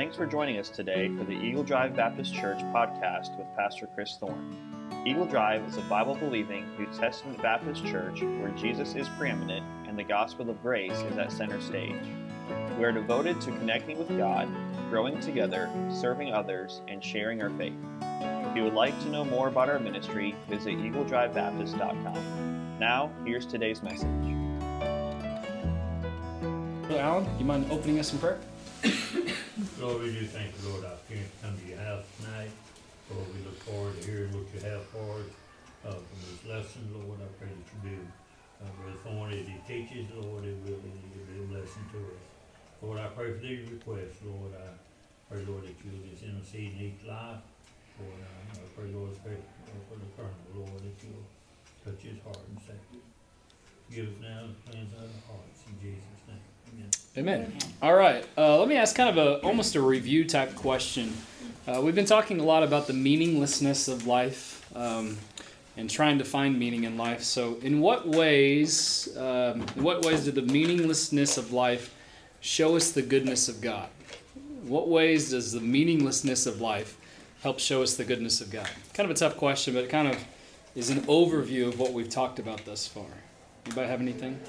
Thanks for joining us today for the Eagle Drive Baptist Church podcast with Pastor Chris Thorne. Eagle Drive is a Bible believing New Testament Baptist church where Jesus is preeminent and the gospel of grace is at center stage. We are devoted to connecting with God, growing together, serving others, and sharing our faith. If you would like to know more about our ministry, visit eagledrivebaptist.com. Now, here's today's message. Alan, you mind opening us in prayer? Lord, we do thank you, Lord, our parents come to your house tonight. Lord, we look forward to hearing what you have for us, uh, from this lesson, Lord, I pray that you do. Uh, Brother Thorne, as he teaches, Lord, it will be a real blessing to us. Lord, I pray for these requests, Lord, I pray, Lord, that you'll just intercede in each life. Lord, I I pray, Lord, especially for the colonel, Lord, that you'll touch his heart and save him. Give us now the plans of our hearts, in Jesus' name, amen. Amen. All right. Uh, let me ask kind of a almost a review type question. Uh, we've been talking a lot about the meaninglessness of life um, and trying to find meaning in life. So, in what ways, um, in what ways did the meaninglessness of life show us the goodness of God? What ways does the meaninglessness of life help show us the goodness of God? Kind of a tough question, but it kind of is an overview of what we've talked about thus far. Anybody have anything?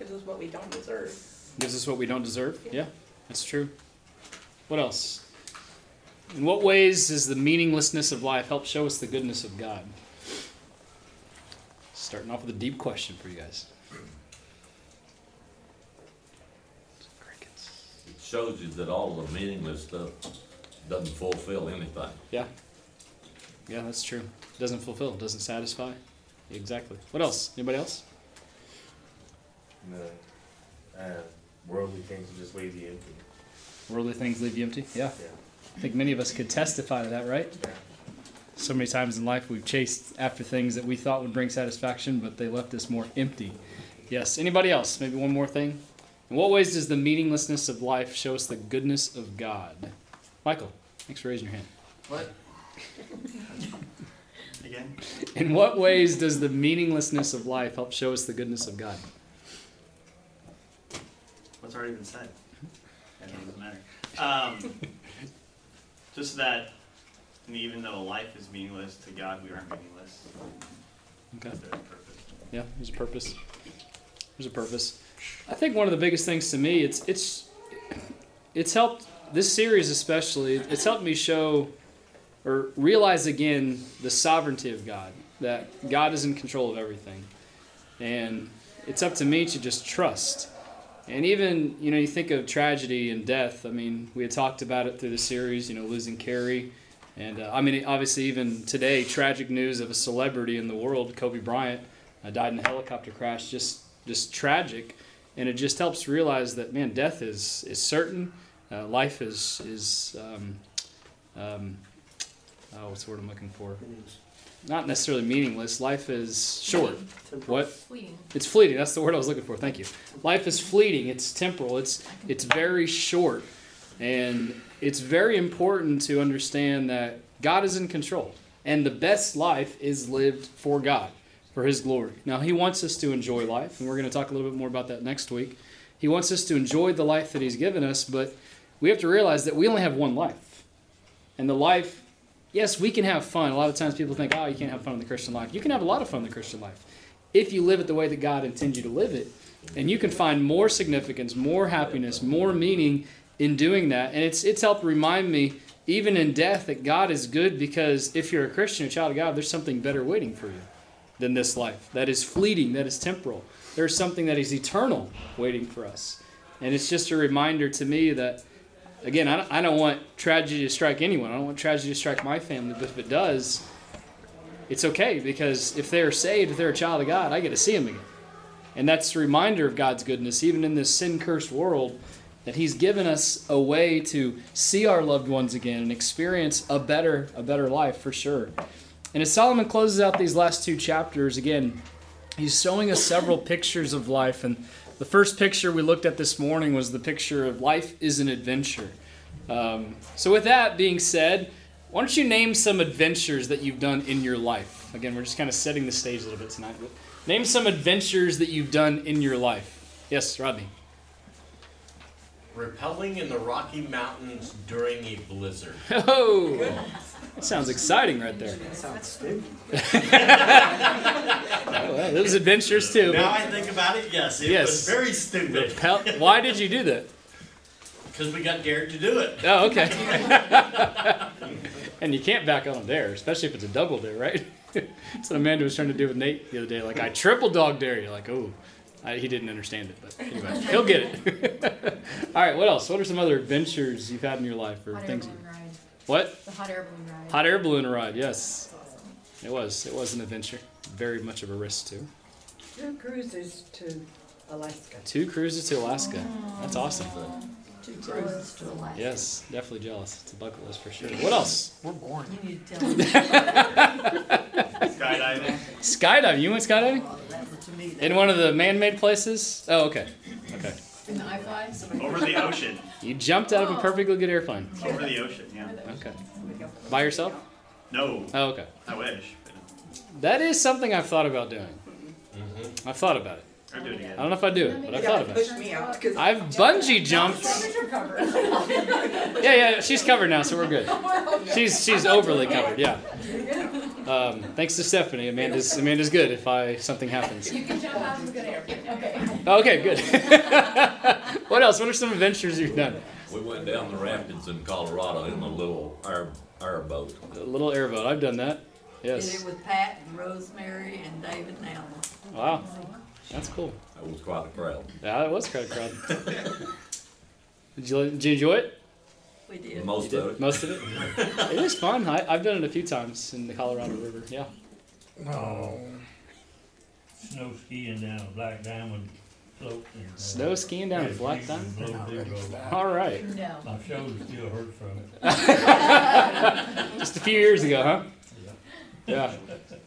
Gives us what we don't deserve. Gives us what we don't deserve? Yeah, that's true. What else? In what ways does the meaninglessness of life help show us the goodness of God? Starting off with a deep question for you guys. Crickets. It shows you that all the meaningless stuff doesn't fulfill anything. Yeah. Yeah, that's true. It doesn't fulfill, it doesn't satisfy. Exactly. What else? Anybody else? No. Uh, worldly things will just leave you empty. Worldly things leave you empty? Yeah. Yeah. I think many of us could testify to that, right? Yeah. So many times in life we've chased after things that we thought would bring satisfaction, but they left us more empty. Yes. Anybody else? Maybe one more thing? In what ways does the meaninglessness of life show us the goodness of God? Michael, thanks for raising your hand. What? Again? In what ways does the meaninglessness of life help show us the goodness of God? What's already been said? It doesn't matter. Um, just that, mean, even though life is meaningless to God, we aren't meaningless. Okay. There's a purpose. Yeah, there's a purpose. There's a purpose. I think one of the biggest things to me, it's it's it's helped this series especially. It's helped me show or realize again the sovereignty of God. That God is in control of everything, and it's up to me to just trust. And even you know, you think of tragedy and death. I mean, we had talked about it through the series. You know, losing Carrie, and uh, I mean, obviously, even today, tragic news of a celebrity in the world, Kobe Bryant, uh, died in a helicopter crash. Just, just tragic, and it just helps realize that man, death is is certain. Uh, life is is um, um, oh, what's the word I'm looking for? Not necessarily meaningless. Life is short. What? Fleeting. It's fleeting. That's the word I was looking for. Thank you. Life is fleeting. It's temporal. It's it's very short, and it's very important to understand that God is in control, and the best life is lived for God, for His glory. Now He wants us to enjoy life, and we're going to talk a little bit more about that next week. He wants us to enjoy the life that He's given us, but we have to realize that we only have one life, and the life. Yes, we can have fun. A lot of times people think, oh, you can't have fun in the Christian life. You can have a lot of fun in the Christian life if you live it the way that God intends you to live it. And you can find more significance, more happiness, more meaning in doing that. And it's it's helped remind me, even in death, that God is good because if you're a Christian, a child of God, there's something better waiting for you than this life. That is fleeting, that is temporal. There's something that is eternal waiting for us. And it's just a reminder to me that, again, I don't, I don't want tragedy to strike anyone. I don't want tragedy to strike my family, but if it does, it's okay because if they're saved, if they're a child of God, I get to see them again. And that's a reminder of God's goodness, even in this sin cursed world, that He's given us a way to see our loved ones again and experience a better, a better life for sure. And as Solomon closes out these last two chapters, again, he's showing us several pictures of life. And the first picture we looked at this morning was the picture of life is an adventure. Um, so, with that being said, why don't you name some adventures that you've done in your life? Again, we're just kind of setting the stage a little bit tonight. But name some adventures that you've done in your life. Yes, Rodney. Rappelling in the Rocky Mountains during a blizzard. Oh, that sounds exciting right there. That Sounds stupid. Oh, well, those adventures too. Now I think about it, yes, it Yes. was very stupid. Pel- Why did you do that? Because we got dared to do it. Oh, okay. and you can't back on a dare, especially if it's a double dare, right? That's what Amanda was trying to do with Nate the other day. Like, I triple dog dare you. Like, oh, I, he didn't understand it, but anyway, he'll get it. All right, what else? What are some other adventures you've had in your life or Hot air things? balloon ride. What? The hot air balloon ride. Hot air balloon ride. Yes, it was. It was an adventure. Very much of a risk too. Two cruises to Alaska. Two cruises to Alaska. That's awesome. Two cruises to Alaska. Yes, definitely jealous. It's a bucket list for sure. What else? We're boring. You need to tell me. Skydiving. Skydiving. You went skydiving? Me. In one of the man-made places? Oh, okay. Okay. In the iFly? Over the ocean. You jumped out of a perfectly good airplane. Over the ocean, yeah. Okay. By yourself? No, Oh, okay. I wish. That is something I've thought about doing. Mhm. I've thought about it. But I'll do it again. I don't know if I do it, but I've thought gotta about it. me out because I've bungee jumped. Yeah, yeah, she's covered now, so we're good. She's she's overly covered. Yeah. Um, thanks to Stephanie, Amanda's Amanda's good if I something happens. You can jump out of a good airplane. Okay. Okay, good. what else? What are some adventures you've done? We went down the rapids in Colorado in a little air, airboat. A little airboat. I've done that. Did Yes. it with Pat and Rosemary and David and Alan. Wow. That's cool. That was quite a crowd. Yeah, it was quite a crowd. Did you, did you enjoy it? We did. Most You of it. Most of it? it was fun. I, I've done it a few times in the Colorado River. Yeah. Oh. Snow skiing down a Black Diamond slope. and, uh, Snow skiing down a had Black people Diamond? below zero. All right. No. My shoulder still hurts from it. Just a few years ago, huh? Yeah.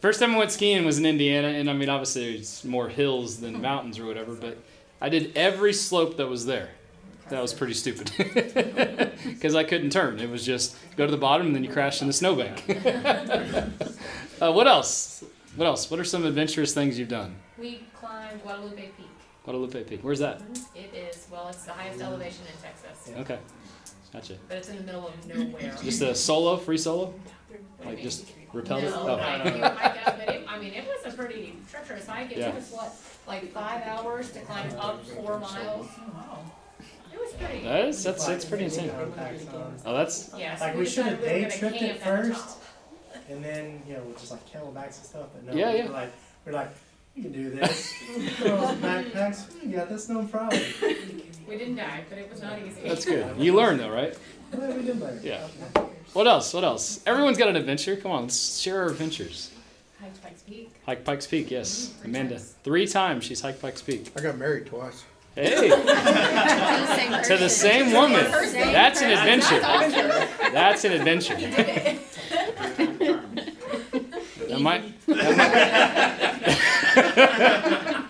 First time I went skiing was in Indiana, and I mean, obviously, it's more hills than mountains or whatever, but I did every slope that was there. That was pretty stupid. Because I couldn't turn. It was just go to the bottom and then you crash in the snowbank. uh, what else? What else? What are some adventurous things you've done? We climbed Guadalupe Peak. Guadalupe Peak. Where's that? It is, well, it's the highest elevation in Texas, Okay. Gotcha. but it's in the middle of nowhere. Just a solo, free solo? What do you Like just rappel it? No, Oh. like, you would hike but it, I mean, it was a pretty treacherous hike. It Yeah. took us, what, like five hours to climb up four miles? Oh, it was pretty, That is, that's, that's pretty insane. Oh, that's, yeah, so Like, we we should've decided we were day gonna tripped it camp at the first. top. And then, you know, with just like camelbacks and stuff, but no, Yeah, we yeah. we're like, we're like, we can do this. Throw those backpacks, we got this, no problem. We didn't die, but it was not easy. that's good. You learn though, right? Well, we did better. Yeah. What else? What else? Everyone's got an adventure. Come on, let's share our adventures. Hike Pikes Peak. Hike Pikes Peak, yes. Mm-hmm. Three Amanda. times. Three times she's hiked Pikes Peak. I got married twice. Hey, to the same woman. That's an adventure. That's an adventure. That might, that might,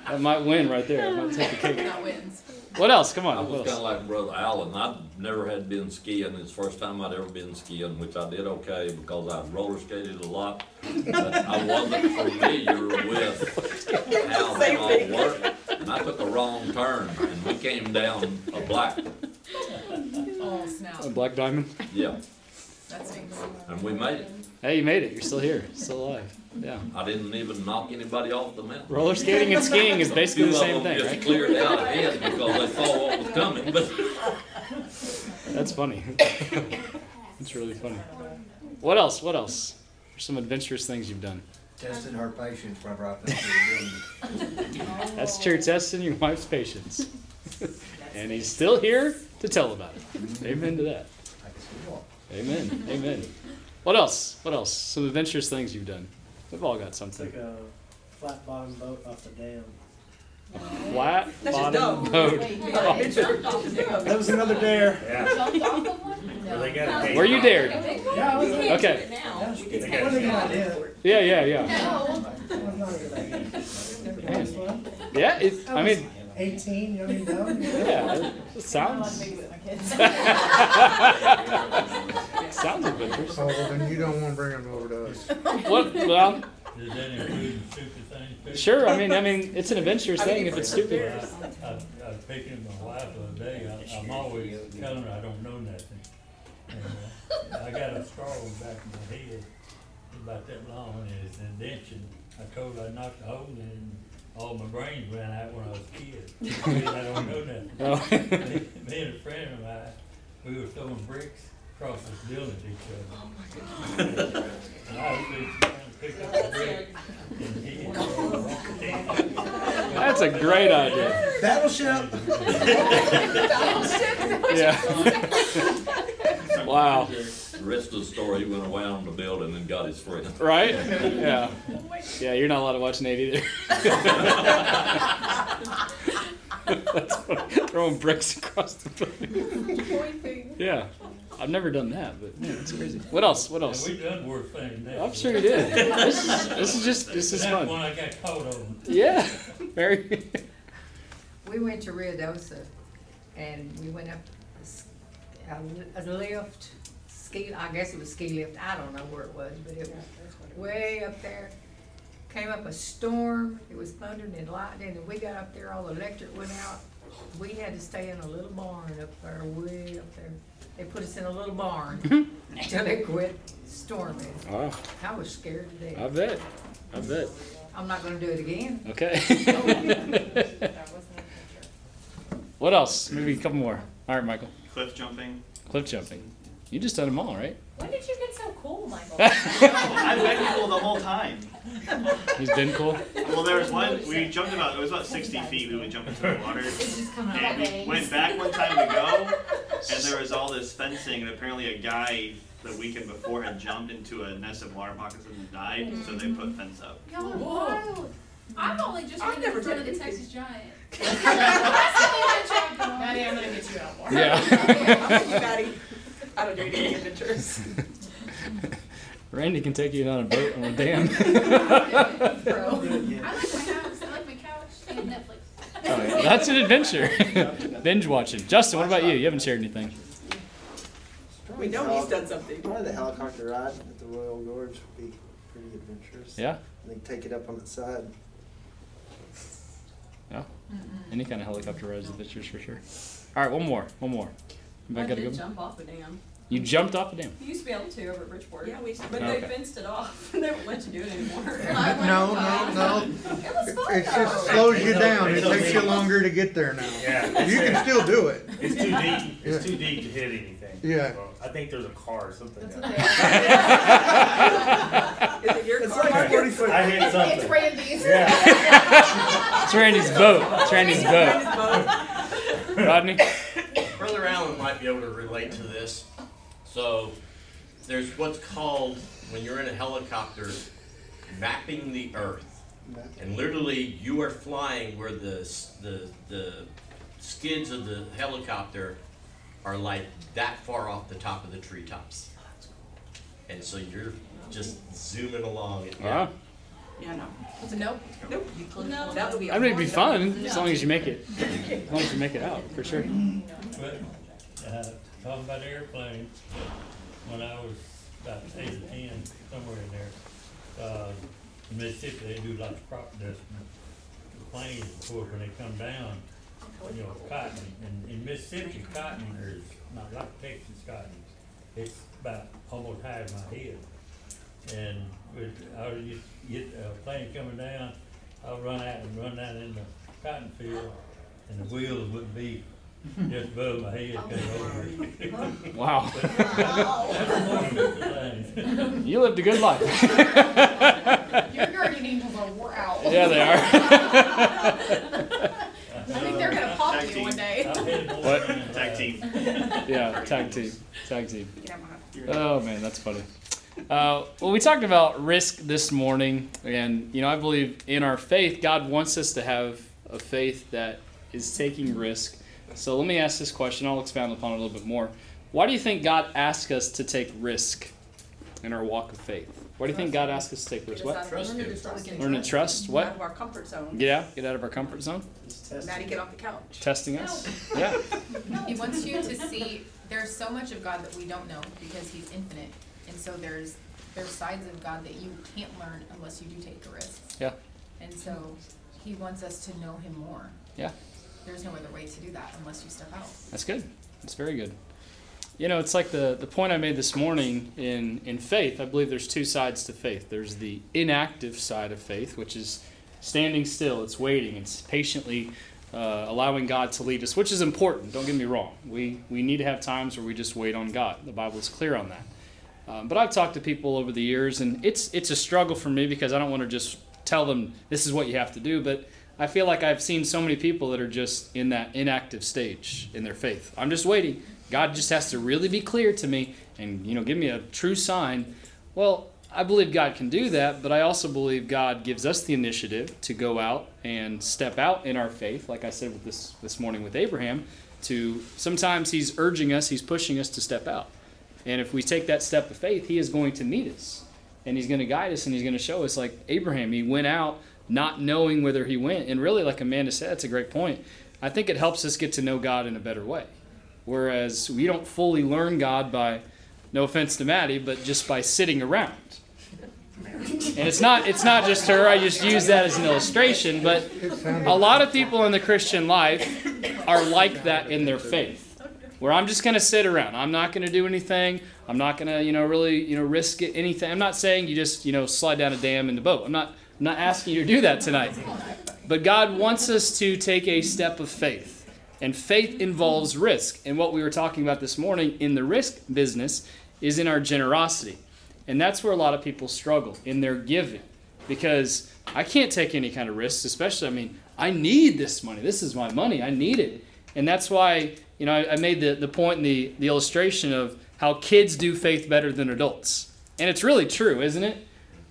that might win right there. That might take the cake. That wins. What else? Come on. I was What kinda else? like Brother Allen, I'd never had been skiing, it's the first time I'd ever been skiing, which I did okay because I roller skated a lot. But I wasn't familiar with how they all worked, and I took a wrong turn, and we came down a black, Oh, snap. A black diamond. yeah, That stinks. and we made it. Hey, you made it. You're still here. Still alive. Yeah. I didn't even knock anybody off the mountain. Roller skating and skiing is basically Two the of same them thing, just right? cleared out ahead because they saw what was coming, but That's funny. That's really funny. What else? What else? There's Some adventurous things you've done. Tested her patience whenever I think That's true. Testing your wife's patience. and he's still here to tell about it. Amen to that. Amen. Amen. What else? What else? Some adventurous things you've done. We've all got something. It's like a flat bottom boat off the dam. A flat That's bottom boat. that was another dare. Yeah. No. Were you dared? Yeah, I was. okay. Yeah, yeah, yeah. Yeah, it, I mean, 18, you don't even know. Yeah, it sounds. I don't want to my kids. sounds adventurous. Oh, then you don't want to bring them over to us. What? Well, Does that include stupid things? sure. I mean, I mean, it's an adventurous I mean, thing if it's stupid. I, I, I was picking my wife the other day. I, I'm always telling her I don't know nothing. And, uh, I got a scar on the back of my head about that long, and it's an indention. I told her I knocked a hole in it all my brains ran out when I was a kid. I don't know nothing. Oh. Me me and a friend of mine, we were throwing bricks across this building at each other. Oh my God. And I was just trying to pick up a brick, and he, That's a great idea. Battleship. Yeah. wow. The rest of the story, he went around the building and got his friend. Right? Yeah. Yeah, you're not allowed to watch Nate either. That's funny. Throwing bricks across the building. Yeah. I've never done that, but man, it's mm. crazy. What else? What And else? we've done worse things than. I'm sure you did. This is, this is just this is That's fun. when I got caught on. Yeah. Very. We went to Ruidoso and we went up a lift, ski, I guess it was ski lift, I don't know where it was, but it was way up there. Came up a storm, it was thundering and lightning, and we got up there, all the electric went out. We had to stay in a little barn up there, way up there. They put us in a little barn mm-hmm. until they quit storming. Oh, I was scared to I death. bet. I bet. I'm not gonna do it again. Okay. what else? Maybe a couple more. All right, Michael. Cliff jumping. Cliff jumping. You just done them all, right? When did you get so cool, Michael? I've been cool the whole time. He's been cool. Well, there was one, we jumped about, it was about 60 feet, we would jump into the water. It's just coming out And my we went back one time to go, and there was all this fencing, and apparently a guy the weekend before had jumped into a nest of water moccasins and died, so they put fence up. Y'all are wild. I've only just I've never in front of done the. Texas Giant. That's the thing that Maddie, I'm gonna get you out more. Yeah. I'm with you, Maddie. I don't do any adventures. Randy can take you on a boat on a dam. Bro. I like my house, I like my couch, and Netflix. Oh, yeah. That's an adventure. Binge watching. Justin, what about you? You haven't shared anything. We know he's done something. Probably the helicopter ride at the Royal Gorge would be pretty adventurous. Yeah? And they take it up on the side. Yeah. Any kind of helicopter rides adventures for sure. All right, one more. One more. I got did a good one? jump off a dam. You jumped off a dam. You used to be able to over at Bridgeport. Yeah, we, But Okay. they fenced it off. they won't let you do it anymore. No, no, no. It was fun It though. just slows you down. It takes you longer to get there now. Yeah. You can still do it. It's too deep, it's Yeah. too deep to hit anything. Yeah. So, I think there's a car or something That's down there. Is it your It's car? like Marcus? forty foot. I hit It's. Randy's. Yeah. It's Randy's boat. It's Randy's boat. Randy's boat. Rodney? Brother Allen might be able to relate to this. So, there's what's called, when you're in a helicopter, nap of the earth. And literally, you are flying where the, the, the skids of the helicopter are like that far off the top of the treetops. And so you're just zooming along. And, Wow. Yeah, no. It's a nope. Nope. No. That would be. a I mean, it'd be hard no. fun as long as you make it. As long as you make it out, for sure. But, uh, talking about airplanes, when I was about eight or ten, somewhere in there, uh, in Mississippi, they do lots of crop dusting. The planes, of course, when they come down, you know, cotton, and in Mississippi, cotton is not like Texas cotton. It's about almost high as my head. And with, I would just get a plane coming down, I'll run out and run down in the cotton field, and the wheels wouldn't be just above my head, kind over. Wow. That's one of. You lived a good life. Your guardian angels are wore out. Yeah, they are. I think they're gonna pop Tag you team. one day. I've had more What? than, Tag team. Yeah, tag team. Tag team. You can have my Oh man, that's funny. Uh, well, we talked about risk this morning, and you know, I believe in our faith, God wants us to have a faith that is taking risk. So let me ask this question. I'll expound upon it a little bit more. Why do you think God asks us to take risk in our walk of faith? Why do you think God asks us to take risk? What? Trust him. Learn to trust. What? Out of our comfort zone. Get out. Get out of our comfort zone. Maddie, get off the couch. Testing us. Yeah. He wants you to see there's so much of God that we don't know because He's infinite, and so there's there's sides of God that you can't learn unless you do take the risks. Yeah. And so He wants us to know Him more. Yeah. There's no other way to do that unless you step out. That's good. That's very good. You know, it's like the, the point I made this morning in, in faith. I believe there's two sides to faith. There's the inactive side of faith, which is standing still, it's waiting, it's patiently uh, allowing God to lead us, which is important. Don't get me wrong. We, we need to have times where we just wait on God. The Bible is clear on that. Um, but I've talked to people over the years, and it's, it's a struggle for me because I don't want to just tell them this is what you have to do. But I feel like I've seen so many people that are just in that inactive stage in their faith. I'm just waiting. God just has to really be clear to me and you know give me a true sign. Well, I believe God can do that, but I also believe God gives us the initiative to go out and step out in our faith, like I said with this this morning with Abraham, to sometimes he's urging us, he's pushing us to step out. And if we take that step of faith, he is going to meet us. And he's going to guide us and he's going to show us like Abraham, he went out not knowing whither he went. And really like Amanda said, that's a great point. I think it helps us get to know God in a better way. Whereas we don't fully learn God by, no offense to Maddie, but just by sitting around. And it's not it's not just her. I just use that as an illustration, but a lot of people in the Christian life are like that in their faith. Where I'm just going to sit around. I'm not going to do anything. I'm not going to, you know, really, you know, risk it, anything. I'm not saying you just, you know, slide down a dam in the boat. I'm not I'm not asking you to do that tonight. But God wants us to take a step of faith. And faith involves risk. And what we were talking about this morning in the risk business is in our generosity. And that's where a lot of people struggle in their giving. Because I can't take any kind of risks, especially, I mean, I need this money. This is my money. I need it. And that's why, you know, I, I made the, the point in the, the illustration of how kids do faith better than adults. And it's really true, isn't it?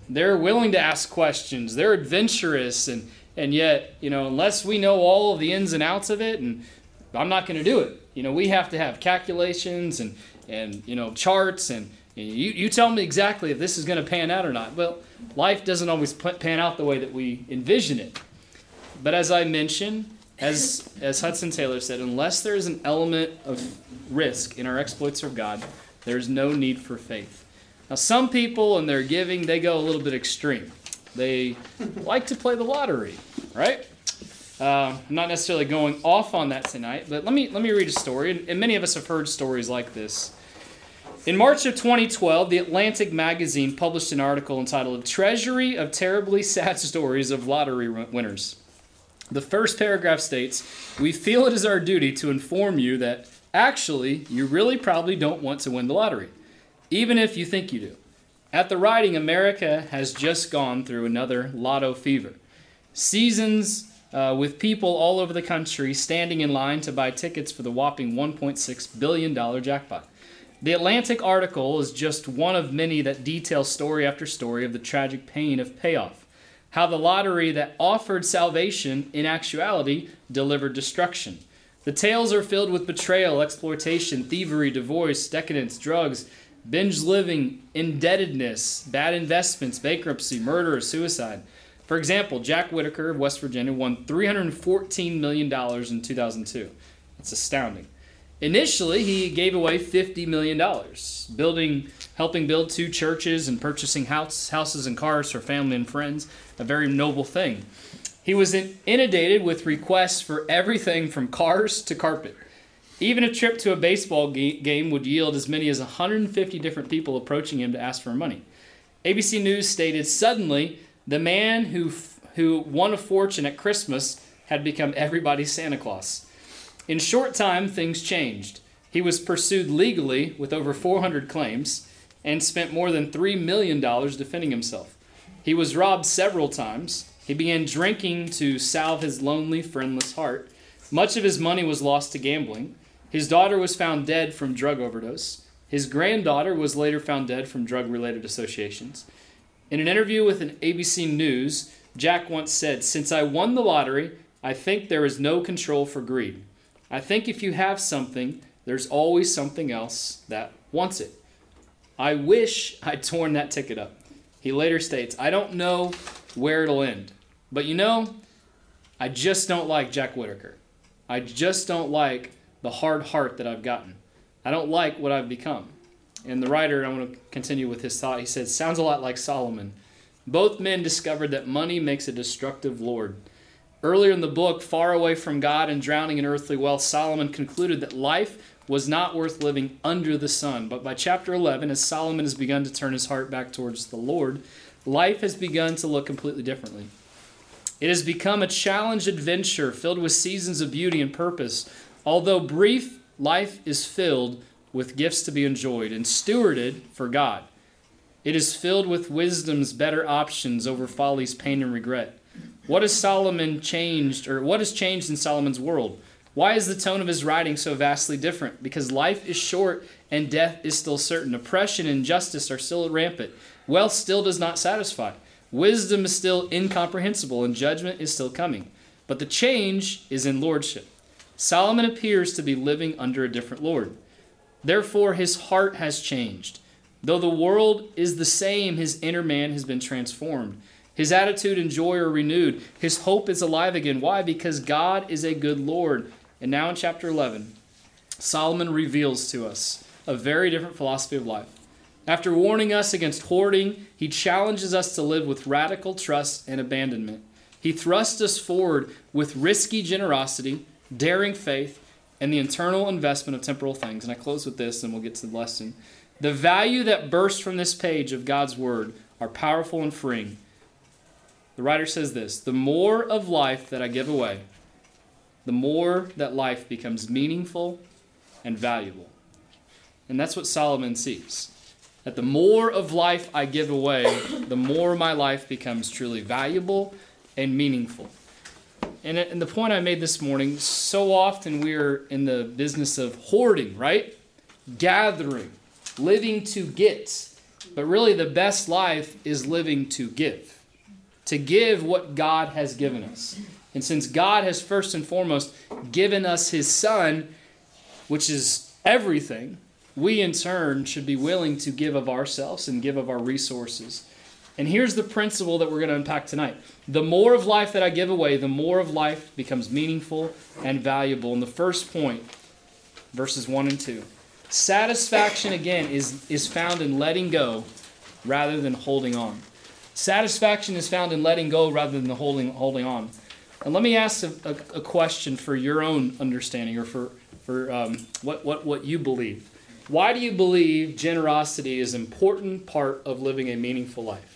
They're willing to ask questions, they're adventurous, and, and yet, you know, unless we know all of the ins and outs of it, and I'm not going to do it. You know, we have to have calculations and, and you know, charts, and, you, you tell me exactly if this is going to pan out or not. Well, life doesn't always pan out the way that we envision it. But as I mentioned, as, as Hudson Taylor said, unless there is an element of risk in our exploits of God, there's no need for faith. Now, some people in their giving, they go a little bit extreme. They like to play the lottery, right? Uh, I'm not necessarily going off on that tonight, but let me let me read a story. And many of us have heard stories like this. In March of 2012, the Atlantic magazine published an article entitled "Treasury of Terribly Sad Stories of Lottery Winners." The first paragraph states, "We feel it is our duty to inform you that actually you really probably don't want to win the lottery, even if you think you do." At the writing, America has just gone through another lotto fever. Seasons uh, with people all over the country standing in line to buy tickets for the whopping $1.6 billion jackpot. The Atlantic article is just one of many that detail story after story of the tragic pain of payoff. How the lottery that offered salvation in actuality delivered destruction. The tales are filled with betrayal, exploitation, thievery, divorce, decadence, drugs, binge living, indebtedness, bad investments, bankruptcy, murder, or suicide. For example, Jack Whitaker of West Virginia won $314 million in 2002. That's astounding. Initially, he gave away $50 million, building, helping build two churches and purchasing house, houses and cars for family and friends, a very noble thing. He was inundated with requests for everything from cars to carpet. Even a trip to a baseball game would yield as many as 150 different people approaching him to ask for money. ABC News stated suddenly the man who, who won a fortune at Christmas had become everybody's Santa Claus. In short time, things changed. He was pursued legally with over 400 claims and spent more than $3 million defending himself. He was robbed several times. He began drinking to salve his lonely, friendless heart. Much of his money was lost to gambling. His daughter was found dead from drug overdose. His granddaughter was later found dead from drug related associations. In an interview with an ABC News, Jack once said, Since I won the lottery, I think there is no control for greed. I think if you have something, there's always something else that wants it. I wish I'd torn that ticket up. He later states, I don't know where it'll end. But you know, I just don't like Jack Whitaker. I just don't like the hard heart that I've gotten. I don't like what I've become. And the writer, I want to continue with his thought. He says, Sounds a lot like Solomon. Both men discovered that money makes a destructive Lord. Earlier in the book, far away from God and drowning in earthly wealth, Solomon concluded that life was not worth living under the sun. But by chapter 11, as Solomon has begun to turn his heart back towards the Lord, life has begun to look completely differently. It has become a challenged adventure filled with seasons of beauty and purpose. Although brief, life is filled with gifts to be enjoyed and stewarded for God. It is filled with wisdom's better options over folly's pain and regret. What has Solomon changed, or what has changed in Solomon's world? Why is the tone of his writing so vastly different? Because life is short and death is still certain. Oppression and injustice are still rampant. Wealth still does not satisfy. Wisdom is still incomprehensible, and judgment is still coming. But the change is in lordship. Solomon appears to be living under a different Lord. Therefore, his heart has changed. Though the world is the same, his inner man has been transformed. His attitude and joy are renewed. His hope is alive again. Why? Because God is a good Lord. And now in chapter 11, Solomon reveals to us a very different philosophy of life. After warning us against hoarding, he challenges us to live with radical trust and abandonment. He thrusts us forward with risky generosity, daring faith, and the internal investment of temporal things. And I close with this, and we'll get to the lesson. The value that bursts from this page of God's Word are powerful and freeing. The writer says this The more of life that I give away, the more that life becomes meaningful and valuable. And that's what Solomon sees. That the more of life I give away, the more my life becomes truly valuable and meaningful. And, and the point I made this morning so often we're in the business of hoarding, right? Gathering, living to get. But really, the best life is living to give. To give what God has given us. And since God has first and foremost given us His Son, which is everything, we in turn should be willing to give of ourselves and give of our resources. And here's the principle that we're going to unpack tonight. The more of life that I give away, the more of life becomes meaningful and valuable. And the first point, verses 1 and 2. Satisfaction, again, is, is found in letting go rather than holding on. Satisfaction is found in letting go rather than holding, holding on. And let me ask a, a, a question for your own understanding or for, for um, what, what, what you believe. Why do you believe generosity is an important part of living a meaningful life?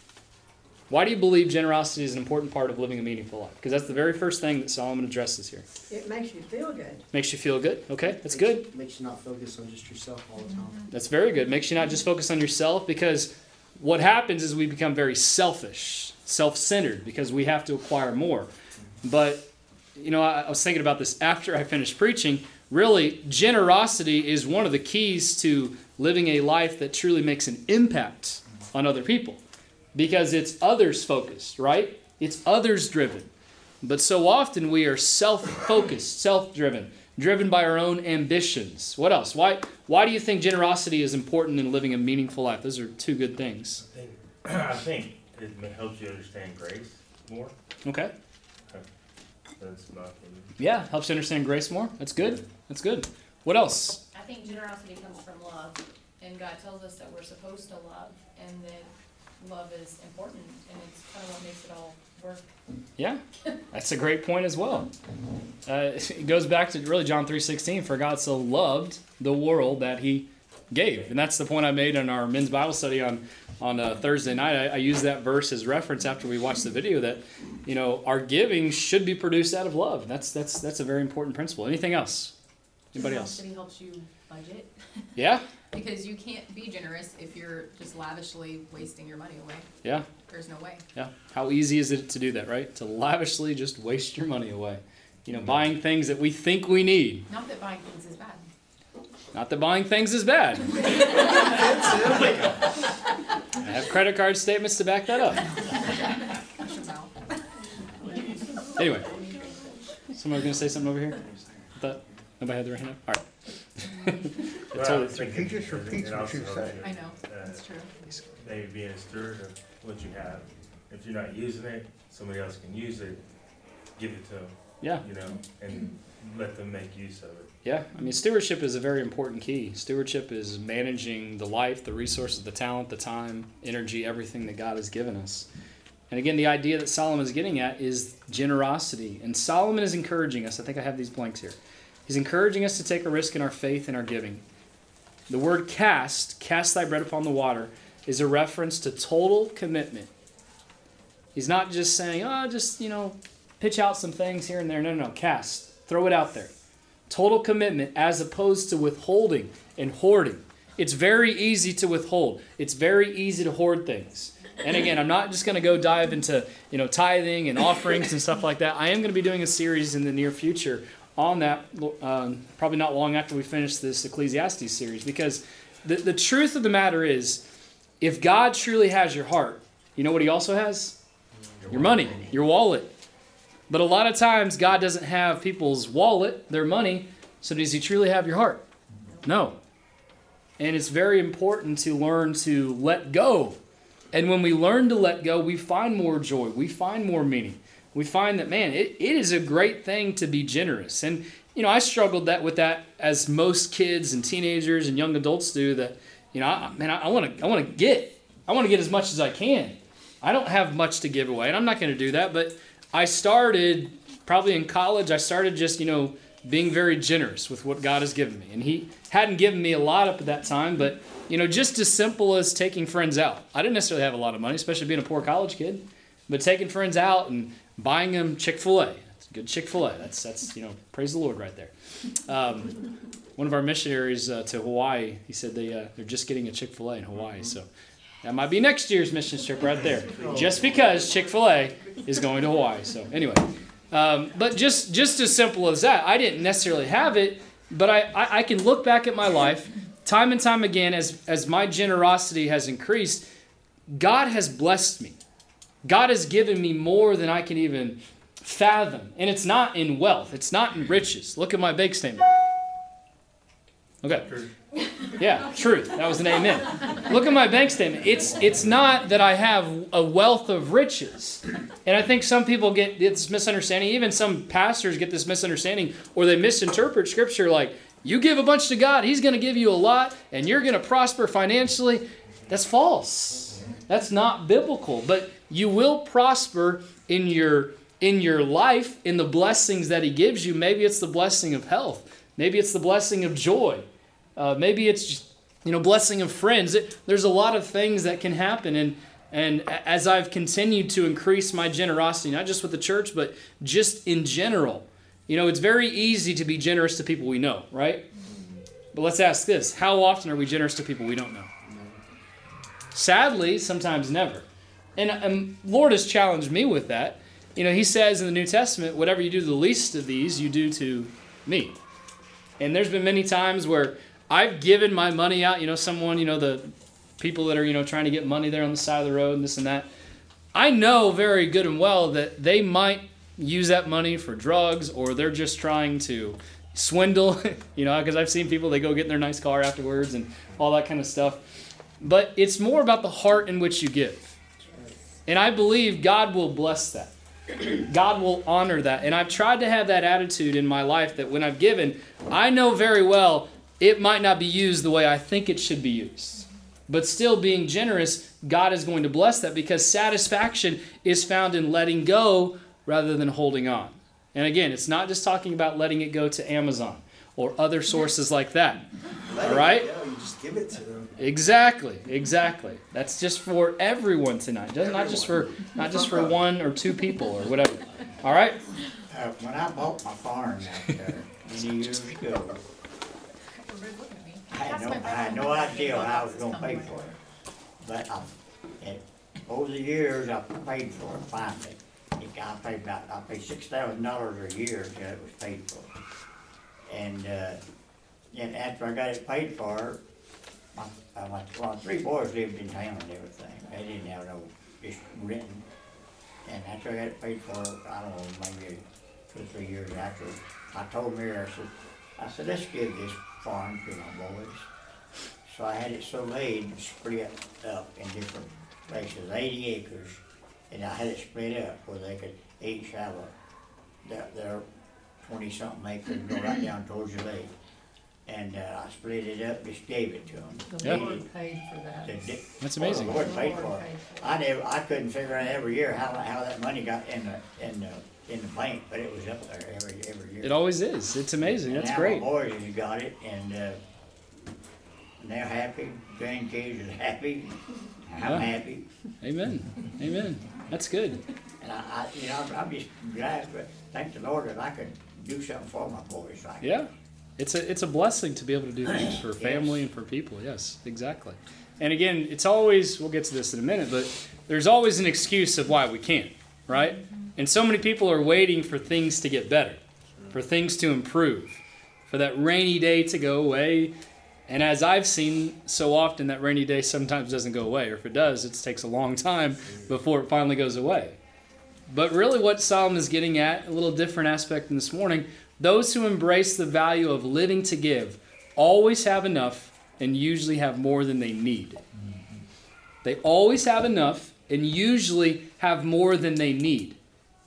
Why do you believe generosity is an important part of living a meaningful life? Because that's the very first thing that Solomon addresses here. It makes you feel good. Makes you feel good. Okay, that's good. Makes you not focus on just yourself all the time. That's very good. Makes you not just focus on yourself because what happens is we become very selfish, self centered because we have to acquire more. But, you know, I, I was thinking about this after I finished preaching. Really, generosity is one of the keys to living a life that truly makes an impact on other people because it's others focused, right? It's others driven. But so often we are self focused, self driven, driven by our own ambitions. What else? Why, why do you think generosity is important in living a meaningful life? Those are two good things. I think, I think it helps you understand grace more. Okay. That's my opinion. Yeah, helps you understand grace more. That's good. That's good. What else? I think generosity comes from love, and God tells us that we're supposed to love, and that love is important, and it's kind of what makes it all work. Yeah, that's a great point as well. Uh, it goes back to really John three sixteen. For God so loved the world that He gave, and that's the point I made in our men's Bible study on on uh, Thursday night. I, I used that verse as reference after we watched the video that you know our giving should be produced out of love. That's that's that's a very important principle. Anything else? Anybody else? Generosity helps you budget. Yeah. Because you can't be generous if you're just lavishly wasting your money away. Yeah. There's no way. Yeah. How easy is it to do that, right? To lavishly just waste your money away. You know, buying things that we think we need. Not that buying things is bad. Not that buying things is bad. I have credit card statements to back that up. Watch your mouth. Anyway, someone going to say something over here? I thought nobody had their hand up. All right. Well, I was thinking- He just repeats what you say. I know, that's true. Maybe being a steward of what you have. If you're not using it, somebody else can use it, give it to them. Yeah. You know, and let them make use of it. Yeah, I mean, stewardship is a very important key. Stewardship is managing the life, the resources, the talent, the time, energy, everything that God has given us. And again, the idea that Solomon is getting at is generosity. And Solomon is encouraging us. I think I have these blanks here. He's encouraging us to take a risk in our faith and our giving. The word cast, cast thy bread upon the water, is a reference to total commitment. He's not just saying, oh, just, you know, pitch out some things here and there. No, no, no. Cast. Throw it out there. Total commitment as opposed to withholding and hoarding. It's very easy to withhold. It's very easy to hoard things. And again, I'm not just going to go dive into you know tithing and offerings and stuff like that. I am going to be doing a series in the near future on that. Um, probably not long after we finish this Ecclesiastes series, because the the truth of the matter is, if God truly has your heart, you know what He also has your money, your wallet. But a lot of times, God doesn't have people's wallet, their money. So does He truly have your heart? No. And it's very important to learn to let go and when we learn to let go, we find more joy, we find more meaning. We find that, man, it, it is a great thing to be generous. And, you know, I struggled that with that as most kids and teenagers and young adults do that, you know, I, man, I want to I want to get. I want to get as much as I can. I don't have much to give away, and I'm not going to do that, but I started probably in college, I started just, you know, being very generous with what God has given me. And He hadn't given me a lot up at that time, but you know, just as simple as taking friends out. I didn't necessarily have a lot of money, especially being a poor college kid, but taking friends out and buying them Chick Fil A. It's good Chick Fil A. That's that's you know, praise the Lord right there. Um, one of our missionaries uh, to Hawaii, he said they uh, they're just getting a Chick Fil A in Hawaii, so. That might be next year's mission trip right there, just because Chick Fil A is going to Hawaii. So anyway, um, but just just as simple as that, I didn't necessarily have it, but I, I, I can look back at my life time and time again, as, as my generosity has increased, God has blessed me. God has given me more than I can even fathom. And it's not in wealth, it's not in riches. Look at my bank statement. Okay. Yeah, truth. That was an amen. Look at my bank statement. It's it's not that I have a wealth of riches. And I think some people get this misunderstanding, even some pastors get this misunderstanding or they misinterpret scripture like you give a bunch to God, He's going to give you a lot, and you're going to prosper financially. That's false. That's not biblical. But you will prosper in your in your life in the blessings that He gives you. Maybe it's the blessing of health. Maybe it's the blessing of joy. Uh, maybe it's you know blessing of friends. It, there's a lot of things that can happen, and and as I've continued to increase my generosity, not just with the church, but just in general, you know, it's very easy to be generous to people we know, right? But let's ask this how often are we generous to people we don't know? Sadly, sometimes never. And, and Lord has challenged me with that. You know, He says in the New Testament, whatever you do to the least of these, you do to me. And there's been many times where I've given my money out, you know, someone, you know, the people that are, you know, trying to get money there on the side of the road and this and that. I know very good and well that they might use that money for drugs or they're just trying to swindle, you know, because I've seen people, they go get in their nice car afterwards and all that kind of stuff. But it's more about the heart in which you give. And I believe God will bless that. God will honor that. And I've tried to have that attitude in my life that when I've given, I know very well it might not be used the way I think it should be used. But still being generous, God is going to bless that because satisfaction is found in letting go rather than holding on. And again, it's not just talking about letting it go to Amazon or other sources like that. All right? you just give it to them. Exactly, exactly. That's just for everyone tonight. Doesn't not just for not just for one or two people or whatever. All right? Uh, when I bought my farm out there many years ago, I had no, I had no idea what I was gonna pay for it. But I, and over the years, I paid for it finally. I paid about, I paid six thousand dollars a year till it was paid for. And, uh, and after I got it paid for, my, uh, my, well, three boys lived in town and everything. They didn't have no, just renting. And after I got it paid for, I don't know, maybe two or three years after, I told Mary, I said, I said, let's give this farm to my boys. So I had it so made, split up in different places, eighty acres. And I had it split up where they could each have a, their, their twenty-something acres, go right down towards the lake. and, uh, I split it up, just gave it to them. The Yeah. Lord paid for that. That's amazing. The Lord paid The for Lord it. paid for I never, I couldn't figure out every year how, how that money got in the, in the, in the bank, but it was up there every, every year. It always is. It's amazing. That's Now great. my boys has got it, and, uh, they're happy, grandkids is happy, I'm Yeah. happy. Amen. Amen. That's good. And I, I, you know, I'm, I'm just glad, but thank the Lord that I could do something for my boys like. Yeah. It's a it's a blessing to be able to do things for family and for people. Yes, exactly. And again, it's always we'll get to this in a minute, but there's always an excuse of why we can't, right? Mm-hmm. And so many people are waiting for things to get better, for things to improve, for that rainy day to go away. And as I've seen so often, that rainy day sometimes doesn't go away, or if it does, it takes a long time mm-hmm. before it finally goes away. But really, what Solomon is getting at, a little different aspect in this morning, those who embrace the value of living to give always have enough and usually have more than they need. They always have enough and usually have more than they need.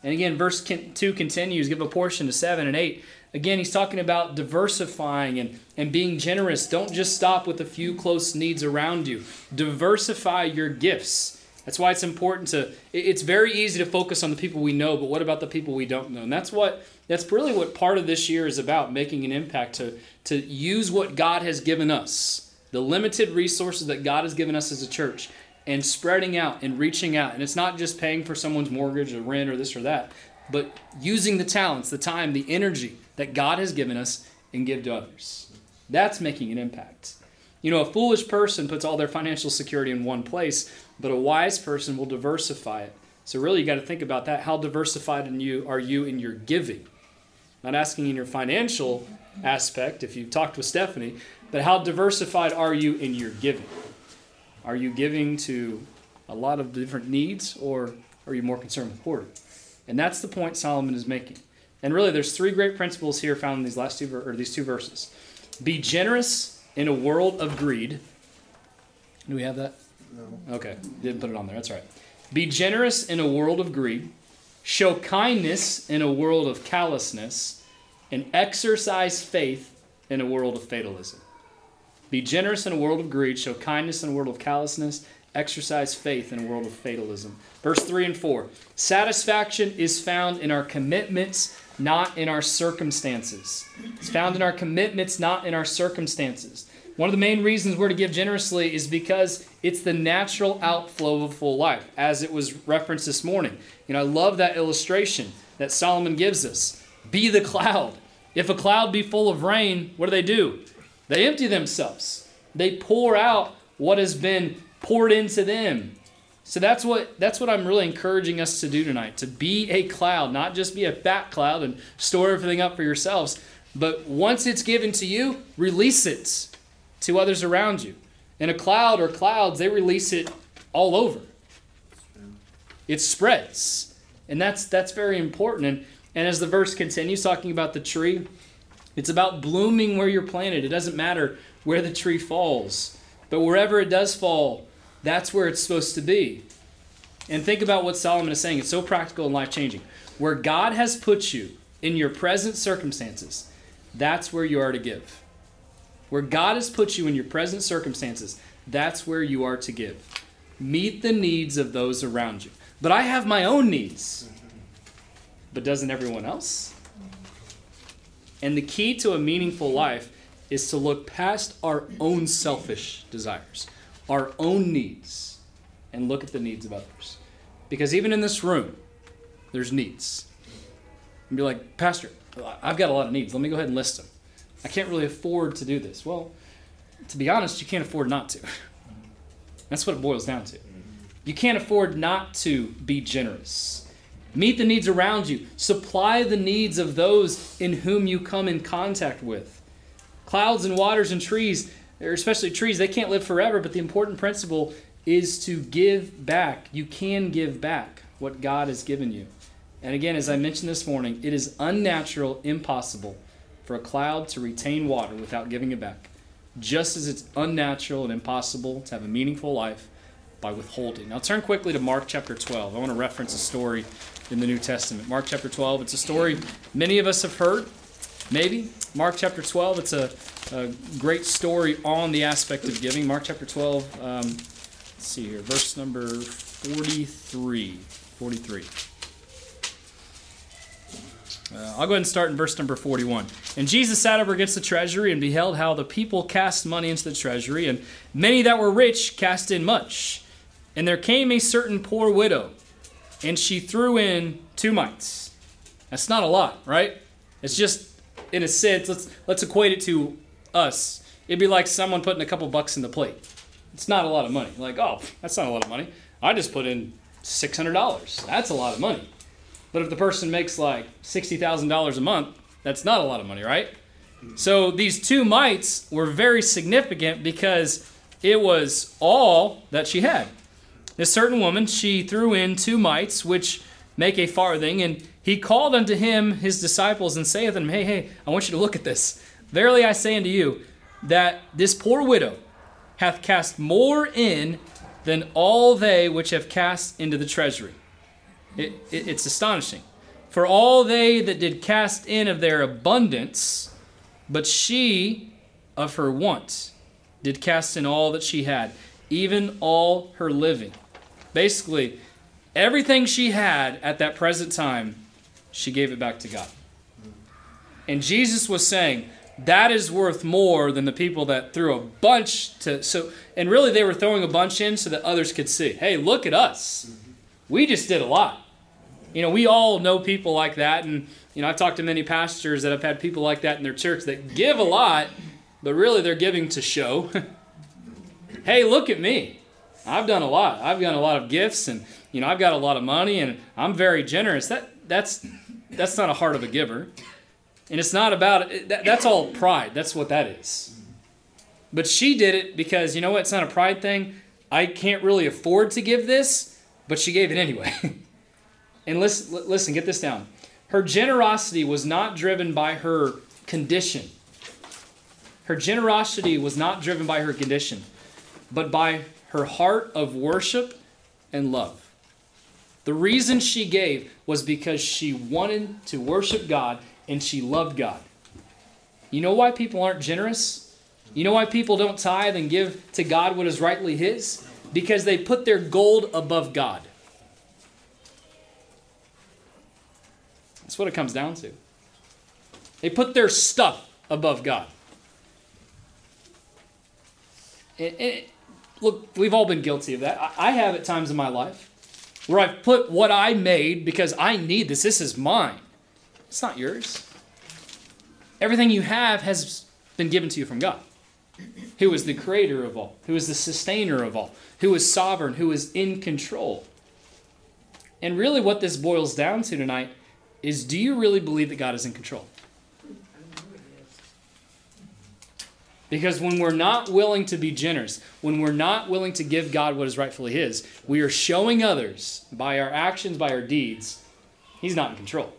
And again, verse 2 continues, give a portion to 7 and 8. Again, he's talking about diversifying and, and being generous. Don't just stop with a few close needs around you, diversify your gifts. That's why it's important to. It's very easy to focus on the people we know, but what about the people we don't know? And that's what. That's really what part of this year is about: making an impact to to use what God has given us, the limited resources that God has given us as a church, and spreading out and reaching out. And it's not just paying for someone's mortgage or rent or this or that, but using the talents, the time, the energy that God has given us and give to others. That's making an impact. You know, a foolish person puts all their financial security in one place, but a wise person will diversify it. So really you got to think about that. How diversified in you are you in your giving? Not asking in your financial aspect if you've talked with Stephanie, but how diversified are you in your giving? Are you giving to a lot of different needs or are you more concerned with hoarding? And that's the point Solomon is making. And really there's three great principles here found in these last two or these two verses. Be generous in a world of greed. Do we have that? No. Okay, didn't put it on there. That's right. Be generous in a world of greed. Show kindness in a world of callousness. And exercise faith in a world of fatalism. Be generous in a world of greed. Show kindness in a world of callousness. Exercise faith in a world of fatalism. Verse 3 and 4. Satisfaction is found in our commitments, not in our circumstances. It's found in our commitments, not in our circumstances. One of the main reasons we're to give generously is because it's the natural outflow of a full life, as it was referenced this morning. You know, I love that illustration that Solomon gives us. Be the cloud. If a cloud be full of rain, what do they do? They empty themselves. They pour out what has been poured into them. So that's what that's what I'm really encouraging us to do tonight. To be a cloud, not just be a fat cloud and store everything up for yourselves, but once it's given to you, release it to others around you. In a cloud or clouds, they release it all over. It spreads. And that's that's very important. And and as the verse continues talking about the tree, it's about blooming where you're planted. It doesn't matter where the tree falls. But wherever it does fall, that's where it's supposed to be. And think about what Solomon is saying. It's so practical and life changing. Where God has put you in your present circumstances, that's where you are to give. Where God has put you in your present circumstances, that's where you are to give. Meet the needs of those around you. But I have my own needs. But doesn't everyone else? And the key to a meaningful life is to look past our own selfish desires, our own needs, and look at the needs of others. Because even in this room, there's needs. And be like, Pastor, I've got a lot of needs. Let me go ahead and list them. I can't really afford to do this. Well, to be honest, you can't afford not to. That's what it boils down to. You can't afford not to be generous. Meet the needs around you. Supply the needs of those in whom you come in contact with. Clouds and waters and trees, or especially trees, they can't live forever, but the important principle is to give back. You can give back what God has given you. And again, as I mentioned this morning, it is unnatural, impossible for a cloud to retain water without giving it back. Just as it's unnatural and impossible to have a meaningful life by withholding. Now turn quickly to Mark chapter 12. I want to reference a story in the New Testament. Mark chapter 12. It's a story many of us have heard. Maybe. Mark chapter 12, it's a, a great story on the aspect of giving. Mark chapter 12, um, let's see here, verse number 43. 43. Uh, I'll go ahead and start in verse number 41. And Jesus sat over against the treasury and beheld how the people cast money into the treasury, and many that were rich cast in much. And there came a certain poor widow, and she threw in two mites. That's not a lot, right? It's just, in a sense, let's let's equate it to us. It'd be like someone putting a couple bucks in the plate. It's not a lot of money. Like, oh, that's not a lot of money. I just put in six hundred dollars. That's a lot of money. But if the person makes like sixty thousand dollars a month, that's not a lot of money, right? So these two mites were very significant because it was all that she had. This certain woman, she threw in two mites, which make a farthing, and he called unto him his disciples and saith unto them, Hey, hey, I want you to look at this. Verily I say unto you, that this poor widow hath cast more in than all they which have cast into the treasury. It, it, it's astonishing. For all they that did cast in of their abundance, but she of her want did cast in all that she had, even all her living. Basically, everything she had at that present time, she gave it back to God. And Jesus was saying, that is worth more than the people that threw a bunch to so and really they were throwing a bunch in so that others could see hey look at us we just did a lot you know we all know people like that and you know i've talked to many pastors that have had people like that in their church that give a lot but really they're giving to show hey look at me i've done a lot i've done a lot of gifts and you know i've got a lot of money and i'm very generous that that's that's not a heart of a giver and it's not about that, that's all pride. That's what that is. But she did it because you know what? It's not a pride thing. I can't really afford to give this, but she gave it anyway. and listen, listen, get this down. Her generosity was not driven by her condition. Her generosity was not driven by her condition, but by her heart of worship and love. The reason she gave was because she wanted to worship God and she loved God. You know why people aren't generous? You know why people don't tithe and give to God what is rightly His? Because they put their gold above God. That's what it comes down to. They put their stuff above God. And, and, look, we've all been guilty of that. I, I have at times in my life where I've put what I made because I need this. This is mine. It's not yours. Everything you have has been given to you from God, who is the creator of all, who is the sustainer of all, who is sovereign, who is in control. And really, what this boils down to tonight is do you really believe that God is in control? Because when we're not willing to be generous, when we're not willing to give God what is rightfully His, we are showing others by our actions, by our deeds, He's not in control.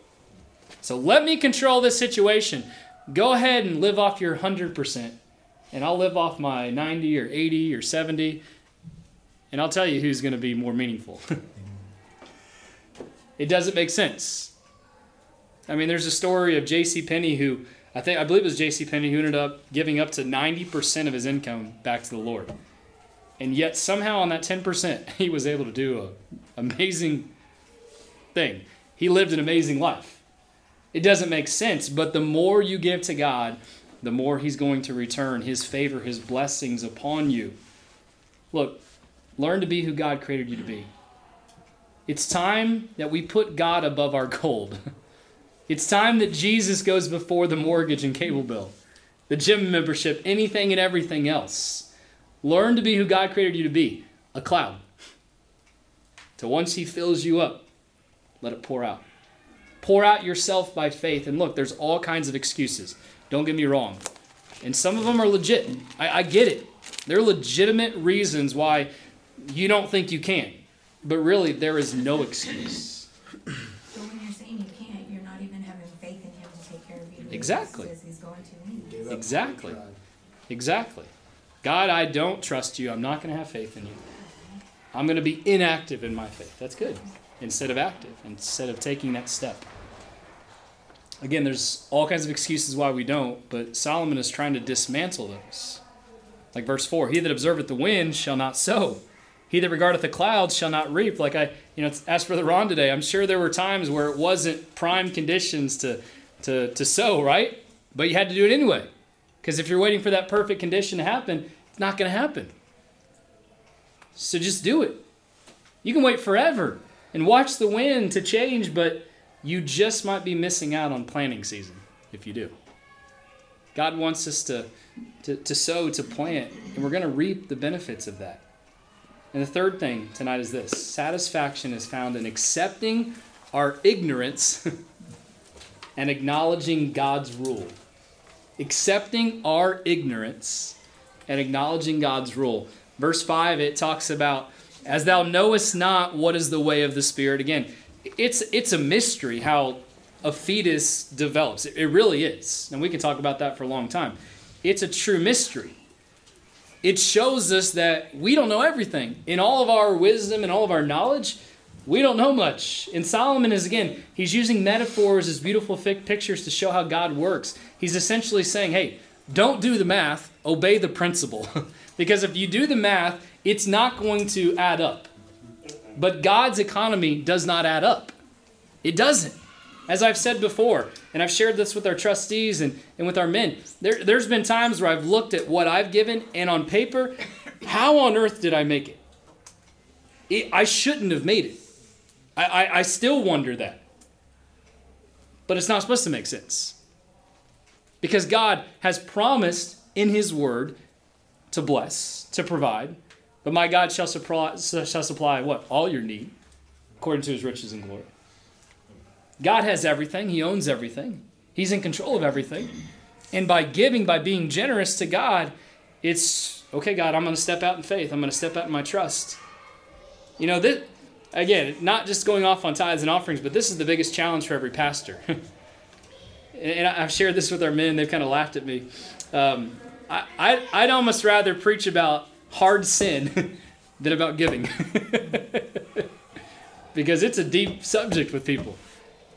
So let me control this situation. Go ahead and live off your 100%, and I'll live off my 90 or 80 or 70, and I'll tell you who's going to be more meaningful. it doesn't make sense. I mean, there's a story of J.C. Penney who I think I believe it was J.C. Penney who ended up giving up to 90% of his income back to the Lord. And yet somehow on that 10%, he was able to do an amazing thing. He lived an amazing life. It doesn't make sense, but the more you give to God, the more He's going to return His favor, His blessings upon you. Look, learn to be who God created you to be. It's time that we put God above our gold. It's time that Jesus goes before the mortgage and cable bill, the gym membership, anything and everything else. Learn to be who God created you to be a cloud. So once He fills you up, let it pour out. Pour out yourself by faith. And look, there's all kinds of excuses. Don't get me wrong. And some of them are legit. I, I get it. There are legitimate reasons why you don't think you can. But really, there is no excuse. But when you're saying you can't, you're not even having faith in Him to take care of you. Exactly. Because He's going to lead. Exactly. Exactly. God, I don't trust you. I'm not going to have faith in you. I'm going to be inactive in my faith. That's good. Instead of active, instead of taking that step. Again, there's all kinds of excuses why we don't, but Solomon is trying to dismantle those. Like verse 4 He that observeth the wind shall not sow. He that regardeth the clouds shall not reap. Like I, you know, as for the Ron today, I'm sure there were times where it wasn't prime conditions to, to, to sow, right? But you had to do it anyway. Because if you're waiting for that perfect condition to happen, it's not going to happen. So just do it. You can wait forever and watch the wind to change, but you just might be missing out on planting season if you do. God wants us to, to, to sow, to plant, and we're going to reap the benefits of that. And the third thing tonight is this satisfaction is found in accepting our ignorance and acknowledging God's rule. Accepting our ignorance and acknowledging God's rule. Verse 5, it talks about, as thou knowest not what is the way of the Spirit. Again, it's, it's a mystery how a fetus develops. It, it really is. And we can talk about that for a long time. It's a true mystery it shows us that we don't know everything. In all of our wisdom and all of our knowledge, we don't know much. And Solomon is, again, he's using metaphors as beautiful pictures to show how God works. He's essentially saying, hey, don't do the math, obey the principle. because if you do the math, it's not going to add up. But God's economy does not add up. It doesn't. As I've said before, and I've shared this with our trustees and, and with our men, there, there's been times where I've looked at what I've given, and on paper, how on earth did I make it? it I shouldn't have made it. I, I, I still wonder that. But it's not supposed to make sense. Because God has promised in His Word to bless, to provide, but my God shall supply, shall supply what? All your need, according to His riches and glory. God has everything, He owns everything, He's in control of everything. And by giving, by being generous to God, it's okay, God, I'm going to step out in faith. I'm going to step out in my trust. You know, this, again, not just going off on tithes and offerings, but this is the biggest challenge for every pastor. and I've shared this with our men, they've kind of laughed at me. Um, I, I, I'd almost rather preach about hard sin than about giving. because it's a deep subject with people.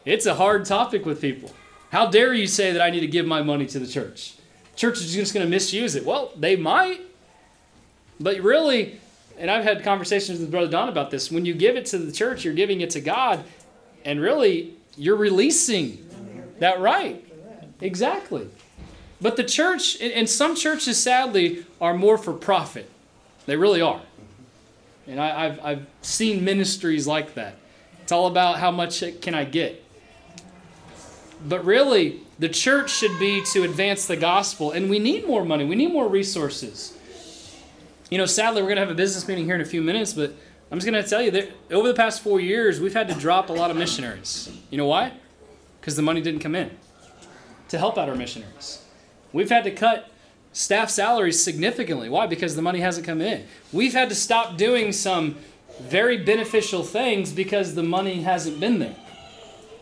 It's a hard topic with people. How dare you say that I need to give my money to the church? Church is just going to misuse it. Well, they might. But really, and I've had conversations with Brother Don about this, when you give it to the church, you're giving it to God, and really, you're releasing that right. Exactly. But the church, and some churches sadly, are more for profit. They really are. And I, have I've seen ministries like that. It's all about how much can I get. But really, the church should be to advance the gospel, and we need more money. We need more resources. You know, sadly, we're going to have a business meeting here in a few minutes, but I'm just going to tell you that over the past four years, we've had to drop a lot of missionaries. You know why? Because the money didn't come in to help out our missionaries. We've had to cut staff salaries significantly. Why? Because the money hasn't come in. We've had to stop doing some very beneficial things because the money hasn't been there.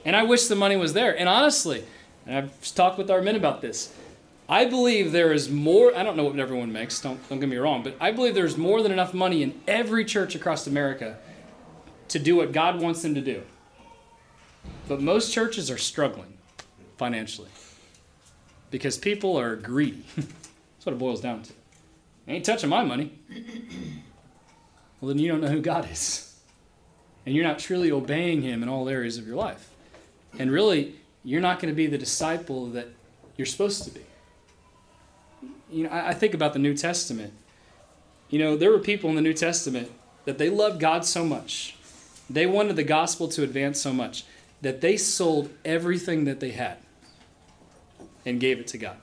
And I wish the money was there. And honestly, and I've talked with our men about this. I believe there is more. I don't know what everyone makes. Don't don't get me wrong, but I believe there's more than enough money in every church across America to do what God wants them to do. But most churches are struggling financially because people are greedy. That's what it boils down to. ain't touching my money. Well, then you don't know who God is, and you're not truly obeying Him in all areas of your life. And really, you're not going to be the disciple that you're supposed to be. You know, I, I think about the New Testament. You know, there were people in the New Testament that they loved God so much, they wanted the gospel to advance so much that they sold everything that they had and gave it to God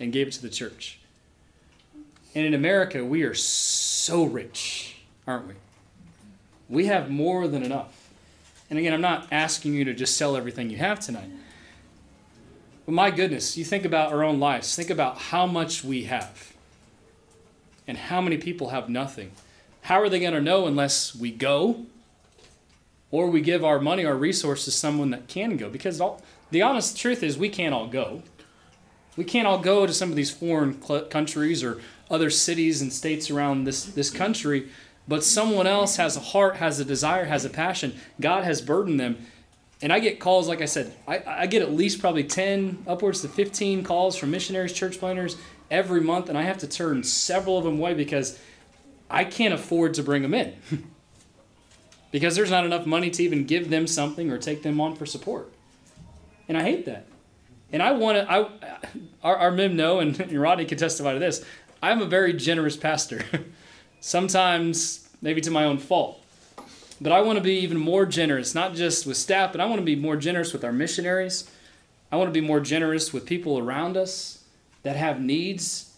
and gave it to the church. And in America, we are so rich, aren't we? We have more than enough. And again, I'm not asking you to just sell everything you have tonight. But my goodness, you think about our own lives, think about how much we have and how many people have nothing. How are they going to know unless we go or we give our money, our resources to someone that can go? Because all, the honest truth is, we can't all go. We can't all go to some of these foreign cl- countries or other cities and states around this, this country but someone else has a heart, has a desire, has a passion. God has burdened them. And I get calls, like I said, I, I get at least probably 10, upwards to 15 calls from missionaries, church planners every month, and I have to turn several of them away because I can't afford to bring them in. because there's not enough money to even give them something or take them on for support. And I hate that. And I want to, I, our, our Mim know, and Rodney can testify to this, I'm a very generous pastor. Sometimes, maybe to my own fault. But I want to be even more generous, not just with staff, but I want to be more generous with our missionaries. I want to be more generous with people around us that have needs.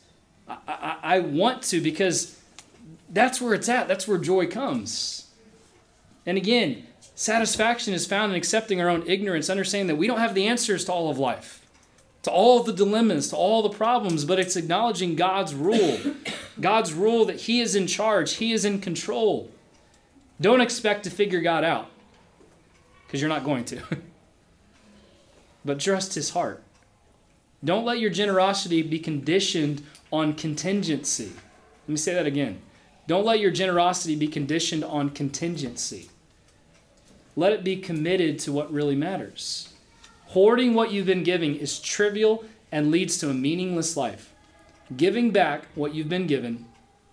I, I, I want to because that's where it's at. That's where joy comes. And again, satisfaction is found in accepting our own ignorance, understanding that we don't have the answers to all of life, to all the dilemmas, to all the problems, but it's acknowledging God's rule. God's rule that He is in charge, He is in control. Don't expect to figure God out because you're not going to. but trust His heart. Don't let your generosity be conditioned on contingency. Let me say that again. Don't let your generosity be conditioned on contingency. Let it be committed to what really matters. Hoarding what you've been giving is trivial and leads to a meaningless life. Giving back what you've been given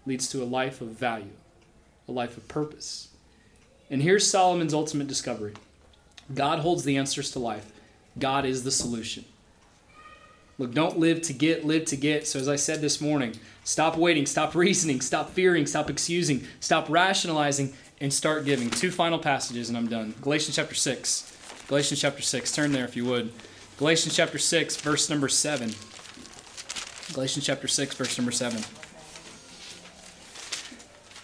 leads to a life of value, a life of purpose. And here's Solomon's ultimate discovery God holds the answers to life, God is the solution. Look, don't live to get, live to get. So, as I said this morning, stop waiting, stop reasoning, stop fearing, stop excusing, stop rationalizing, and start giving. Two final passages, and I'm done. Galatians chapter 6. Galatians chapter 6. Turn there if you would. Galatians chapter 6, verse number 7. Galatians chapter 6, verse number 7.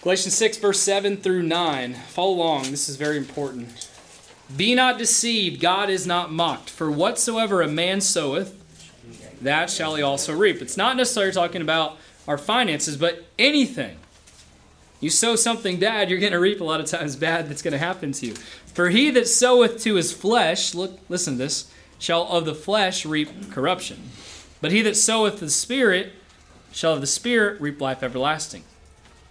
Galatians 6, verse 7 through 9. Follow along. This is very important. Be not deceived, God is not mocked. For whatsoever a man soweth, that shall he also reap. It's not necessarily talking about our finances, but anything. You sow something bad, you're going to reap a lot of times bad that's going to happen to you. For he that soweth to his flesh, look, listen to this, shall of the flesh reap corruption. But he that soweth the Spirit shall of the Spirit reap life everlasting.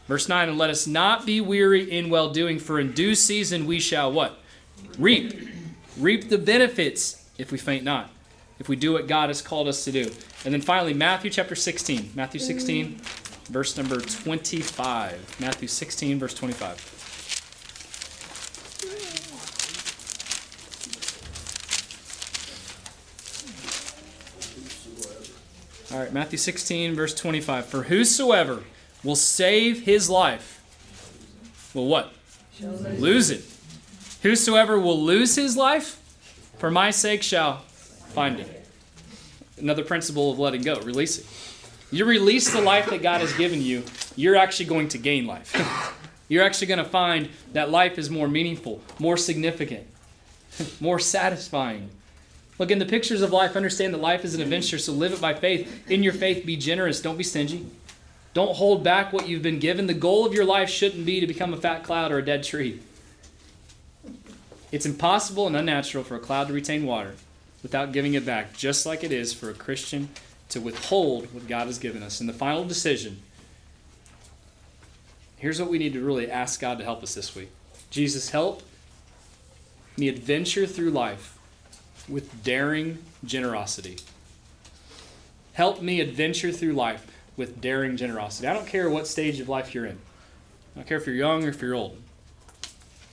Verse 9, and let us not be weary in well doing, for in due season we shall what? Reap. Reap the benefits if we faint not if we do what God has called us to do. And then finally, Matthew chapter 16. Matthew 16, verse number 25. Matthew 16, verse 25. All right, Matthew 16, verse 25. For whosoever will save his life will what? Lose it. Whosoever will lose his life for my sake shall find it. Another principle of letting go, releasing. You release the life that God has given you, you're actually going to gain life. You're actually going to find that life is more meaningful, more significant, more satisfying. Look, in the pictures of life, understand that life is an adventure, so live it by faith. In your faith, be generous, don't be stingy. Don't hold back what you've been given. The goal of your life shouldn't be to become a fat cloud or a dead tree. It's impossible and unnatural for a cloud to retain water without giving it back, just like it is for a Christian to withhold what God has given us. And the final decision here's what we need to really ask God to help us this week Jesus, help me adventure through life with daring generosity. Help me adventure through life with daring generosity. I don't care what stage of life you're in. I don't care if you're young or if you're old.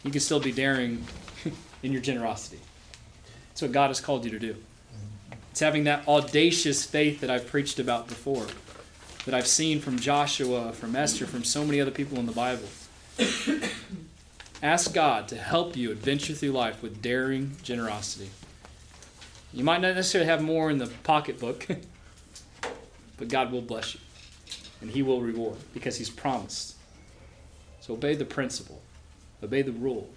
You can still be daring in your generosity. That's what God has called you to do. It's having that audacious faith that I've preached about before, that I've seen from Joshua, from Esther, from so many other people in the Bible. Ask God to help you adventure through life with daring generosity. You might not necessarily have more in the pocketbook, but God will bless you. And He will reward because He's promised. So obey the principle, obey the rule,